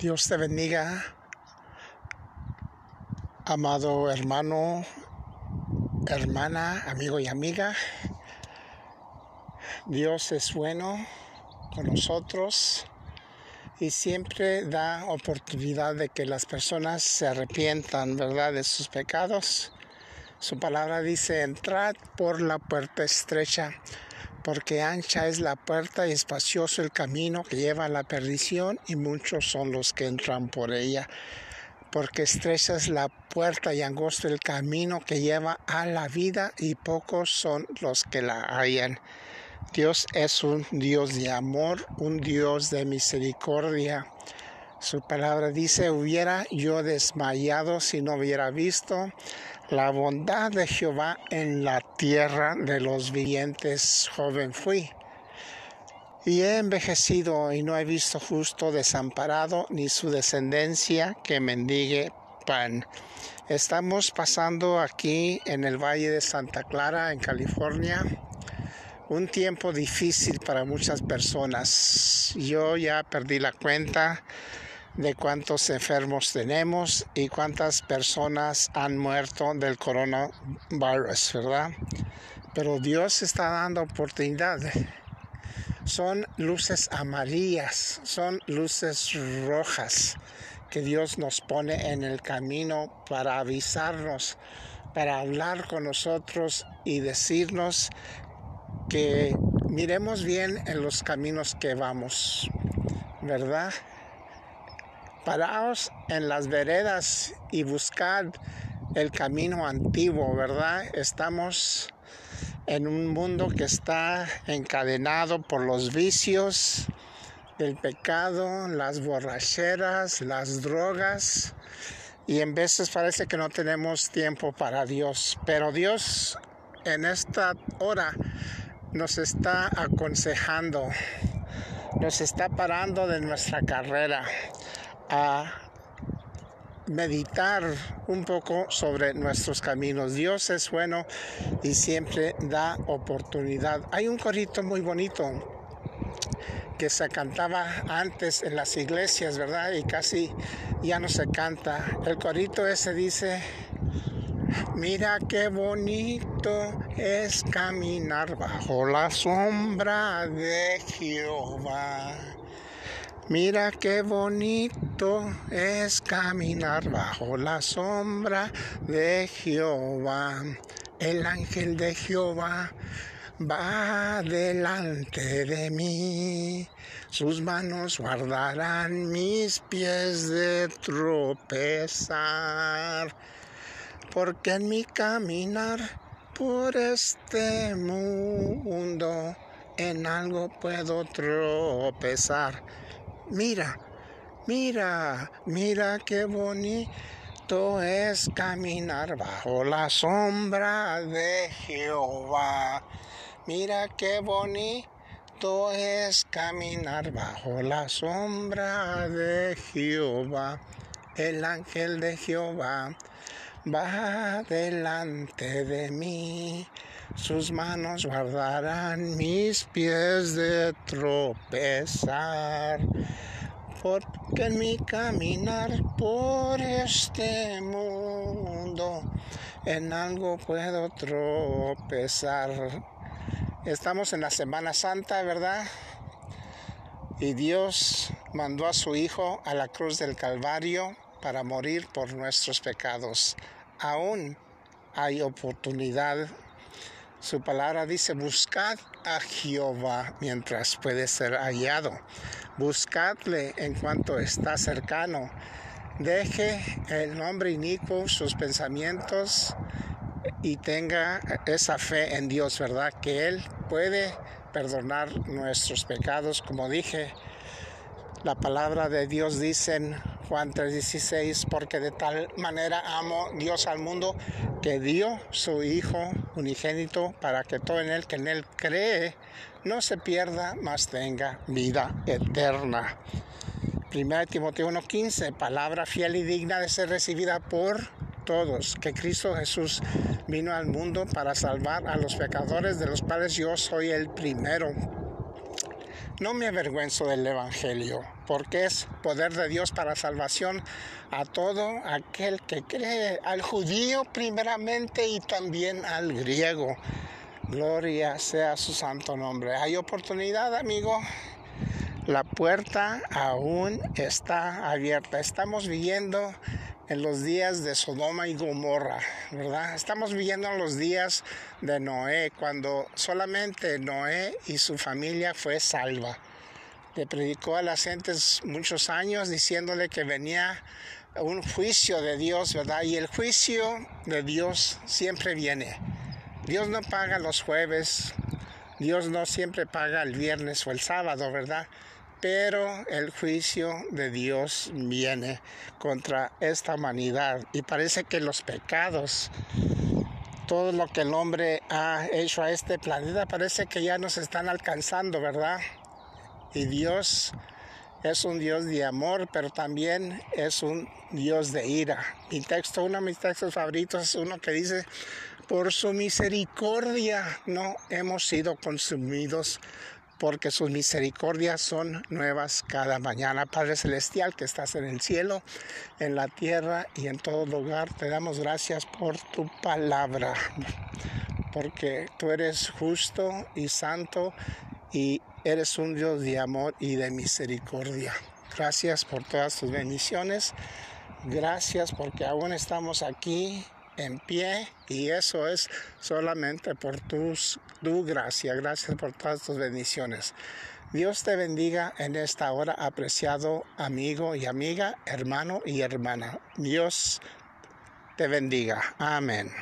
Dios te bendiga, amado hermano, hermana, amigo y amiga. Dios es bueno con nosotros y siempre da oportunidad de que las personas se arrepientan, ¿verdad?, de sus pecados. Su palabra dice, entrad por la puerta estrecha porque ancha es la puerta y espacioso el camino que lleva a la perdición y muchos son los que entran por ella. Porque estrecha es la puerta y angosto el camino que lleva a la vida y pocos son los que la hallan. Dios es un Dios de amor, un Dios de misericordia. Su palabra dice, hubiera yo desmayado si no hubiera visto la bondad de Jehová en la tierra de los vivientes, joven fui. Y he envejecido y no he visto justo desamparado ni su descendencia que mendigue pan. Estamos pasando aquí en el Valle de Santa Clara, en California, un tiempo difícil para muchas personas. Yo ya perdí la cuenta de cuántos enfermos tenemos y cuántas personas han muerto del coronavirus, ¿verdad? Pero Dios está dando oportunidad. Son luces amarillas, son luces rojas que Dios nos pone en el camino para avisarnos, para hablar con nosotros y decirnos que miremos bien en los caminos que vamos, ¿verdad? Paraos en las veredas y buscad el camino antiguo, ¿verdad? Estamos en un mundo que está encadenado por los vicios del pecado, las borracheras, las drogas, y en veces parece que no tenemos tiempo para Dios, pero Dios en esta hora nos está aconsejando, nos está parando de nuestra carrera a meditar un poco sobre nuestros caminos. Dios es bueno y siempre da oportunidad. Hay un corito muy bonito que se cantaba antes en las iglesias, ¿verdad? Y casi ya no se canta. El corito ese dice, mira qué bonito es caminar bajo la sombra de Jehová. Mira qué bonito es caminar bajo la sombra de Jehová. El ángel de Jehová va delante de mí. Sus manos guardarán mis pies de tropezar. Porque en mi caminar por este mundo en algo puedo tropezar Mira, mira, mira qué bonito es caminar bajo la sombra de Jehová. Mira qué bonito es caminar bajo la sombra de Jehová. El ángel de Jehová va delante de mí. Sus manos guardarán mis pies de tropezar porque en mi caminar por este mundo en algo puedo tropezar. Estamos en la Semana Santa, ¿verdad? Y Dios mandó a su Hijo a la cruz del Calvario para morir por nuestros pecados. Aún hay oportunidad. Su palabra dice, buscad a Jehová mientras puede ser hallado buscadle en cuanto está cercano. Deje el nombre inicuo sus pensamientos y tenga esa fe en Dios, ¿verdad? Que Él puede perdonar nuestros pecados, como dije. La palabra de Dios dice Juan 3:16, porque de tal manera amo Dios al mundo que dio su Hijo unigénito para que todo en Él, que en Él cree, no se pierda, mas tenga vida eterna. 1 Timoteo 1:15, palabra fiel y digna de ser recibida por todos, que Cristo Jesús vino al mundo para salvar a los pecadores, de los cuales yo soy el primero. No me avergüenzo del Evangelio, porque es poder de Dios para salvación a todo aquel que cree, al judío primeramente y también al griego. Gloria sea su santo nombre. Hay oportunidad, amigo. La puerta aún está abierta. Estamos viviendo en los días de Sodoma y Gomorra, ¿verdad? Estamos viviendo en los días de Noé, cuando solamente Noé y su familia fue salva. Le predicó a las gentes muchos años diciéndole que venía un juicio de Dios, ¿verdad? Y el juicio de Dios siempre viene. Dios no paga los jueves, Dios no siempre paga el viernes o el sábado, ¿verdad? Pero el juicio de Dios viene contra esta humanidad y parece que los pecados, todo lo que el hombre ha hecho a este planeta, parece que ya nos están alcanzando, ¿verdad? Y Dios es un Dios de amor, pero también es un Dios de ira. Mi texto, uno de mis textos favoritos es uno que dice, por su misericordia no hemos sido consumidos porque sus misericordias son nuevas cada mañana. Padre Celestial que estás en el cielo, en la tierra y en todo lugar, te damos gracias por tu palabra, porque tú eres justo y santo y eres un Dios de amor y de misericordia. Gracias por todas tus bendiciones. Gracias porque aún estamos aquí en pie y eso es solamente por tus, tu gracia. Gracias por todas tus bendiciones. Dios te bendiga en esta hora, apreciado amigo y amiga, hermano y hermana. Dios te bendiga. Amén.